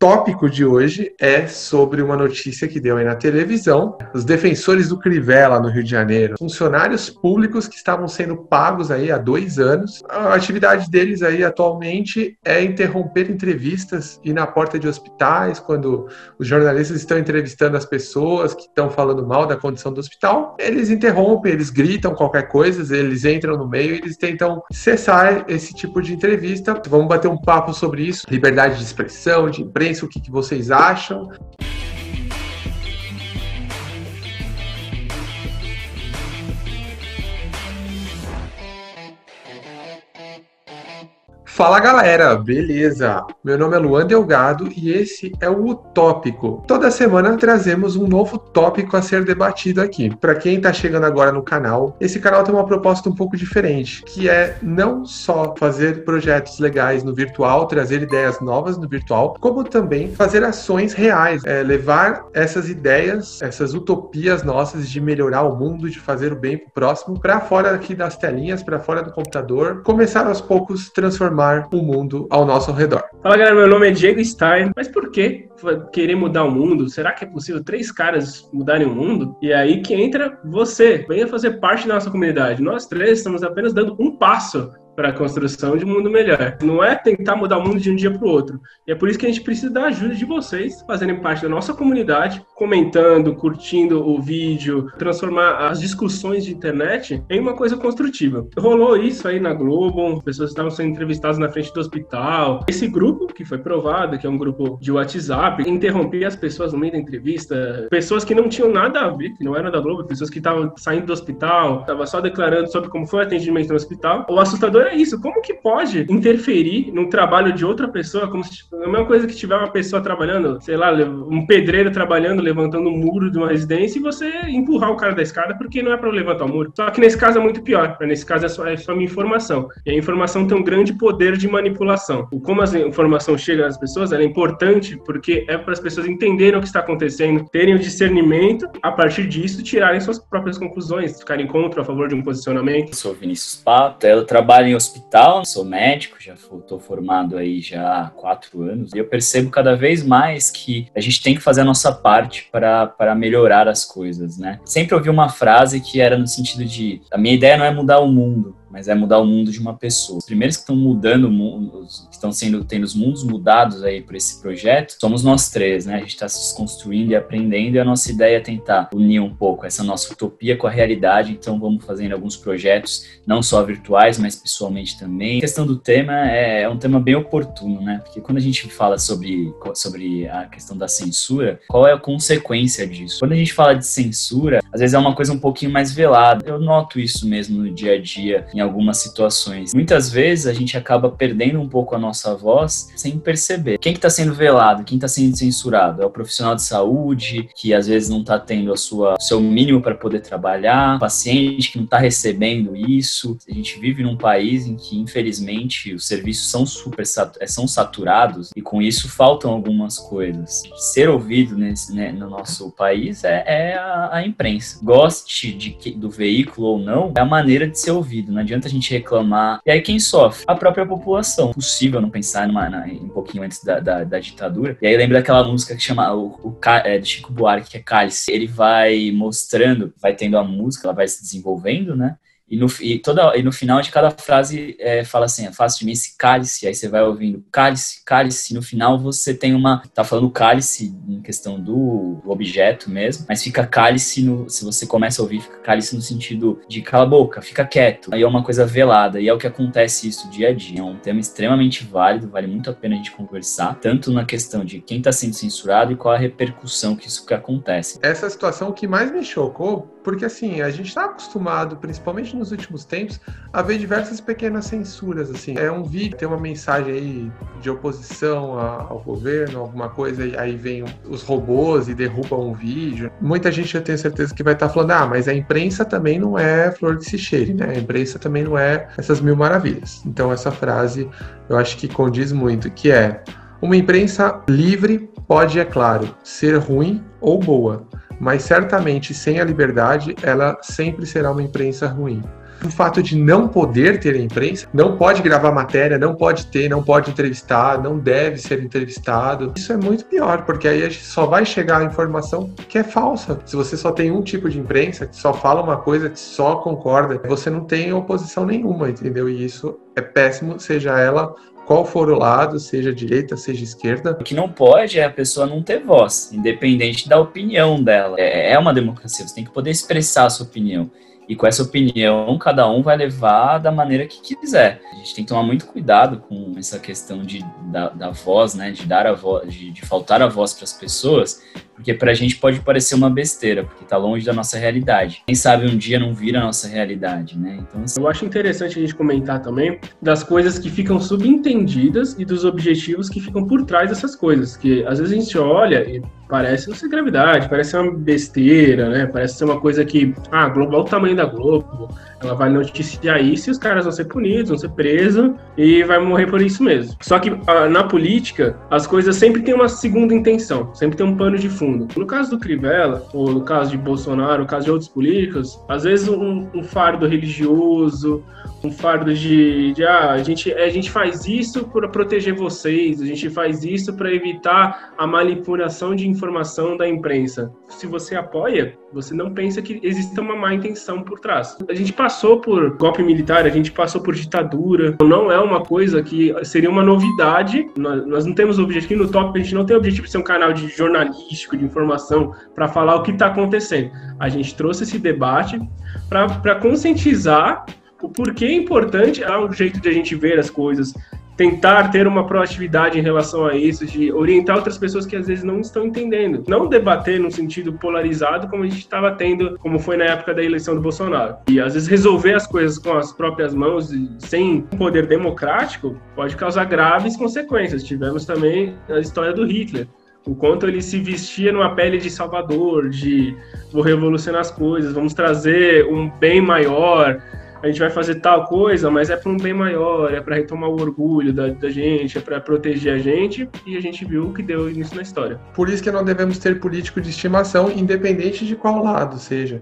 tópico de hoje é sobre uma notícia que deu aí na televisão. Os defensores do Crivella, no Rio de Janeiro, funcionários públicos que estavam sendo pagos aí há dois anos. A atividade deles aí atualmente é interromper entrevistas e na porta de hospitais, quando os jornalistas estão entrevistando as pessoas que estão falando mal da condição do hospital, eles interrompem, eles gritam qualquer coisa, eles entram no meio e eles tentam cessar esse tipo de entrevista. Vamos bater um papo sobre isso, liberdade de expressão, de imprensa o que, que vocês acham. Fala galera, beleza? Meu nome é Luan Delgado e esse é o Utópico. Toda semana trazemos um novo tópico a ser debatido aqui. Para quem está chegando agora no canal, esse canal tem uma proposta um pouco diferente, que é não só fazer projetos legais no virtual, trazer ideias novas no virtual, como também fazer ações reais, é, levar essas ideias, essas utopias nossas de melhorar o mundo, de fazer o bem pro próximo, para fora aqui das telinhas, para fora do computador, começar aos poucos transformar transformar o mundo ao nosso redor. Fala galera, meu nome é Diego Stein. Mas por que querer mudar o mundo? Será que é possível três caras mudarem o mundo? E é aí que entra você. Venha fazer parte da nossa comunidade. Nós três estamos apenas dando um passo para a construção de um mundo melhor. Não é tentar mudar o mundo de um dia para o outro. E é por isso que a gente precisa da ajuda de vocês, fazerem parte da nossa comunidade, comentando, curtindo o vídeo, transformar as discussões de internet em uma coisa construtiva. Rolou isso aí na Globo, pessoas estavam sendo entrevistadas na frente do hospital. Esse grupo, que foi provado, que é um grupo de WhatsApp, interrompia as pessoas no meio da entrevista, pessoas que não tinham nada a ver, que não eram da Globo, pessoas que estavam saindo do hospital, estavam só declarando sobre como foi o atendimento no hospital. O assustador é isso. Como que pode interferir no trabalho de outra pessoa? Como se a mesma coisa que tiver uma pessoa trabalhando, sei lá, um pedreiro trabalhando, levantando um muro de uma residência e você empurrar o cara da escada porque não é para levantar o muro. Só que nesse caso é muito pior. Nesse caso é só, é só uma informação. E a informação tem um grande poder de manipulação. O como a informação chega às pessoas é importante porque é para as pessoas entenderem o que está acontecendo, terem o discernimento, a partir disso tirarem suas próprias conclusões, ficarem contra ou a favor de um posicionamento. Eu sou Vinícius Pato, eu trabalho em hospital, sou médico, já estou formado aí já há quatro anos, e eu percebo cada vez mais que a gente tem que fazer a nossa parte para melhorar as coisas, né? Sempre ouvi uma frase que era no sentido de: a minha ideia não é mudar o mundo, mas é mudar o mundo de uma pessoa. Os primeiros que estão mudando que estão sendo tendo os mundos mudados aí por esse projeto, somos nós três, né? A gente está se desconstruindo e aprendendo, e a nossa ideia é tentar unir um pouco essa nossa utopia com a realidade. Então, vamos fazendo alguns projetos, não só virtuais, mas pessoalmente também. A questão do tema é, é um tema bem oportuno, né? Porque quando a gente fala sobre, sobre a questão da censura, qual é a consequência disso? Quando a gente fala de censura, às vezes é uma coisa um pouquinho mais velada. Eu noto isso mesmo no dia a dia, em algumas situações. Muitas vezes a gente acaba perdendo um pouco a nossa voz sem perceber. Quem que tá sendo velado? Quem está sendo censurado? É o profissional de saúde que às vezes não está tendo a sua o seu mínimo para poder trabalhar, o paciente que não está recebendo isso. A gente vive num país em que infelizmente os serviços são super é, são saturados e com isso faltam algumas coisas. Ser ouvido nesse, né, no nosso país é, é a, a, imprensa. Goste de, do veículo ou não, é a maneira de ser ouvido. Não adianta a gente reclamar. E aí quem sofre? A própria população. Possível não pensar numa, na, um pouquinho antes da, da, da, ditadura. E aí lembra daquela música que chama o, o é, de Chico Buarque, que é Cálice. Ele vai mostrando, vai tendo a música, ela vai se desenvolvendo, né? E no, e, toda, e no final de cada frase é, fala assim, faça de mim esse cálice, aí você vai ouvindo cálice, cálice, e no final você tem uma, tá falando cálice em questão do, objeto mesmo, mas fica cálice, no, se você começa a ouvir, fica cálice no sentido de cala a boca, fica quieto, aí é uma coisa velada, e é o que acontece isso dia a dia, é um tema extremamente válido, vale muito a pena a gente conversar, tanto na questão de quem está sendo censurado e qual a repercussão que isso que acontece. Essa situação que mais me chocou porque assim, a gente está acostumado, principalmente nos últimos tempos, a ver diversas pequenas censuras. Assim, é um vídeo, tem uma mensagem aí de oposição ao governo, alguma coisa, e aí vem os robôs e derrubam um vídeo. Muita gente eu tenho certeza que vai estar tá falando, ah, mas a imprensa também não é flor de se cheire, né? A imprensa também não é essas mil maravilhas. Então essa frase eu acho que condiz muito, que é uma imprensa livre pode, é claro, ser ruim ou boa mas certamente sem a liberdade ela sempre será uma imprensa ruim. O fato de não poder ter imprensa, não pode gravar matéria, não pode ter, não pode entrevistar, não deve ser entrevistado. Isso é muito pior, porque aí a gente só vai chegar a informação que é falsa. Se você só tem um tipo de imprensa, que só fala uma coisa, que só concorda, você não tem oposição nenhuma, entendeu? E isso é péssimo, seja ela qual for o lado, seja direita, seja esquerda. O que não pode é a pessoa não ter voz, independente da opinião dela. É, é uma democracia, você tem que poder expressar a sua opinião. E com essa opinião, cada um vai levar da maneira que quiser. A gente tem que tomar muito cuidado com essa questão de, da, da voz, né? De dar a voz, de, de faltar a voz para as pessoas, porque para a gente pode parecer uma besteira, porque está longe da nossa realidade. Quem sabe um dia não vira a nossa realidade, né? Então, assim... Eu acho interessante a gente comentar também das coisas que ficam subentendidas e dos objetivos que ficam por trás dessas coisas, que às vezes a gente olha e parece não ser gravidade, parece uma besteira, né? Parece ser uma coisa que, ah, global o tamanho da Globo, ela vai noticiar isso e os caras vão ser punidos, vão ser presos e vai morrer por isso mesmo. Só que ah, na política, as coisas sempre têm uma segunda intenção, sempre tem um pano de fundo. No caso do Crivella, ou no caso de Bolsonaro, no caso de outros políticos, às vezes um, um fardo religioso, um fardo de, de ah, a gente, a gente faz isso para proteger vocês, a gente faz isso para evitar a manipulação de informação da imprensa. Se você apoia, você não pensa que exista uma má intenção por trás. A gente passou por golpe militar, a gente passou por ditadura. Não é uma coisa que seria uma novidade. Nós, nós não temos objetivo no top, a gente não tem objetivo de ser um canal de jornalístico, de informação, para falar o que está acontecendo. A gente trouxe esse debate para conscientizar o porquê é importante, é um jeito de a gente ver as coisas, tentar ter uma proatividade em relação a isso, de orientar outras pessoas que às vezes não estão entendendo. Não debater no sentido polarizado como a gente estava tendo, como foi na época da eleição do Bolsonaro. E às vezes resolver as coisas com as próprias mãos, sem poder democrático, pode causar graves consequências. Tivemos também a história do Hitler o quanto ele se vestia numa pele de salvador, de vou revolucionar as coisas, vamos trazer um bem maior, a gente vai fazer tal coisa, mas é para um bem maior, é para retomar o orgulho da, da gente, é para proteger a gente, e a gente viu o que deu início na história. Por isso que não devemos ter político de estimação, independente de qual lado seja.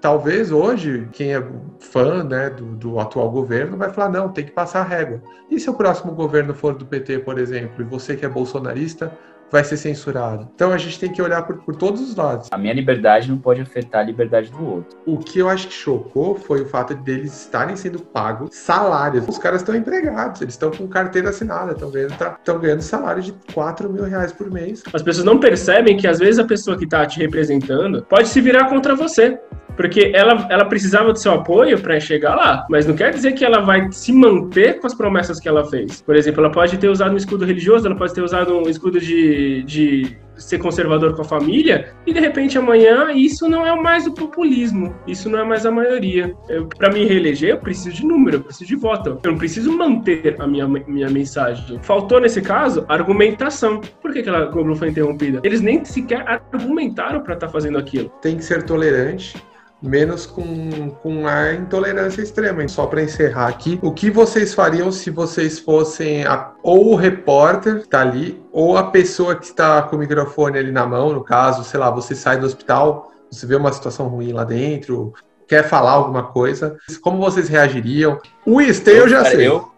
Talvez hoje, quem é fã né, do, do atual governo vai falar: não, tem que passar a régua. E se o próximo governo for do PT, por exemplo, e você que é bolsonarista, vai ser censurado. Então a gente tem que olhar por, por, todos os lados. A minha liberdade não pode afetar a liberdade do outro. O que eu acho que chocou foi o fato de eles estarem sendo pagos salários. Os caras estão empregados, eles estão com carteira assinada, estão ganhando, tá, ganhando salário de 4 mil reais por mês. As pessoas não percebem que às vezes a pessoa que está te representando pode se virar contra você. Porque ela, ela precisava do seu apoio para chegar lá, mas não quer dizer que ela vai se manter com as promessas que ela fez. Por exemplo, ela pode ter usado um escudo religioso, ela pode ter usado um escudo de, de ser conservador com a família, e de repente amanhã isso não é mais o populismo, isso não é mais a maioria. Para me reeleger, eu preciso de número, eu preciso de voto. Eu não preciso manter a minha, minha mensagem. Faltou nesse caso argumentação. Por que, ela Globo foi interrompida? Eles nem sequer argumentaram para estar tá fazendo aquilo. Tem que ser tolerante menos com, com a intolerância extrema. Só para encerrar aqui, o que vocês fariam se vocês fossem a, ou o repórter que tá ali, ou a pessoa que está com o microfone ali na mão, no caso, sei lá, você sai do hospital, você vê uma situação ruim lá dentro, quer falar alguma coisa, como vocês reagiriam? O Estê eu já sei. Eu...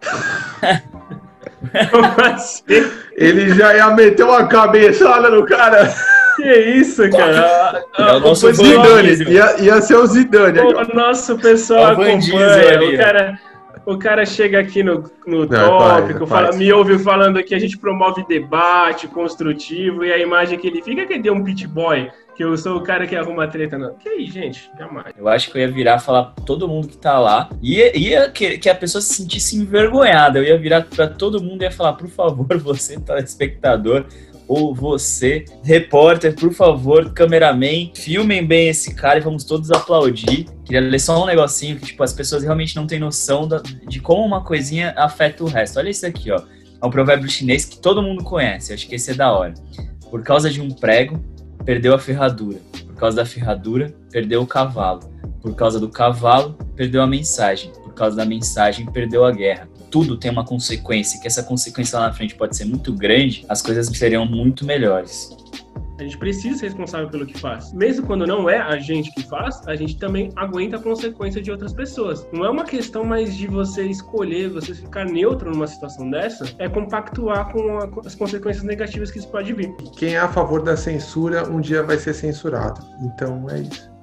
Ele já ia meter uma cabeçada no cara. Que isso, cara? É o nosso Zidane. Ia, ia ser o Zidane. O nosso pessoal é o acompanha. O cara, o cara chega aqui no, no Não, tópico, fala, me ouve falando que a gente promove debate construtivo e a imagem que ele fica que deu um pit boy, que eu sou o cara que arruma treta. Não. Que aí, gente? Jamais. Eu acho que eu ia virar falar pra todo mundo que tá lá. Ia, ia que, que a pessoa se sentisse envergonhada. Eu ia virar pra todo mundo e ia falar, por favor, você, telespectador, ou você, repórter, por favor, cameraman, filmem bem esse cara e vamos todos aplaudir. Queria ler só um negocinho que, tipo, as pessoas realmente não têm noção da, de como uma coisinha afeta o resto. Olha isso aqui, ó. É um provérbio chinês que todo mundo conhece. Acho que esse é da hora. Por causa de um prego, perdeu a ferradura. Por causa da ferradura, perdeu o cavalo. Por causa do cavalo, perdeu a mensagem. Por causa da mensagem, perdeu a guerra tudo tem uma consequência, que essa consequência lá na frente pode ser muito grande, as coisas seriam muito melhores. A gente precisa ser responsável pelo que faz. Mesmo quando não é a gente que faz, a gente também aguenta a consequência de outras pessoas. Não é uma questão mais de você escolher, você ficar neutro numa situação dessa, é compactuar com, a, com as consequências negativas que isso pode vir. Quem é a favor da censura, um dia vai ser censurado. Então é isso.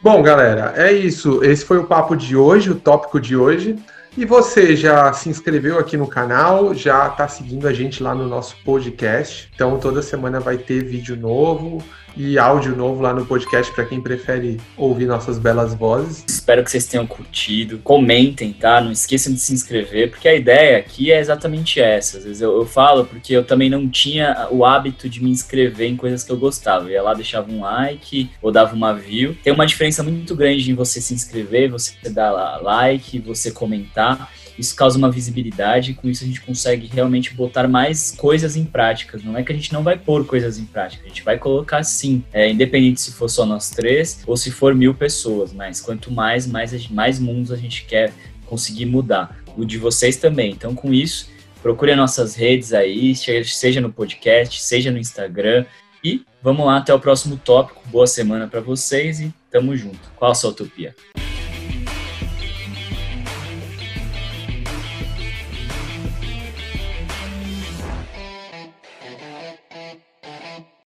Bom, galera, é isso. Esse foi o papo de hoje, o tópico de hoje. E você já se inscreveu aqui no canal, já está seguindo a gente lá no nosso podcast. Então toda semana vai ter vídeo novo e áudio novo lá no podcast para quem prefere ouvir nossas belas vozes. Espero que vocês tenham curtido. Comentem, tá? Não esqueçam de se inscrever, porque a ideia aqui é exatamente essa. Às vezes eu, eu falo porque eu também não tinha o hábito de me inscrever em coisas que eu gostava. Eu ia lá, deixava um like ou dava uma view. Tem uma diferença muito grande em você se inscrever, você dar like, você comentar isso causa uma visibilidade e com isso a gente consegue realmente botar mais coisas em práticas. Não é que a gente não vai pôr coisas em prática, a gente vai colocar sim, é, independente se for só nós três ou se for mil pessoas, mas quanto mais, mais, mais mundos a gente quer conseguir mudar. O de vocês também. Então, com isso, procure as nossas redes aí, seja no podcast, seja no Instagram. E vamos lá até o próximo tópico. Boa semana para vocês e tamo junto. Qual a sua utopia?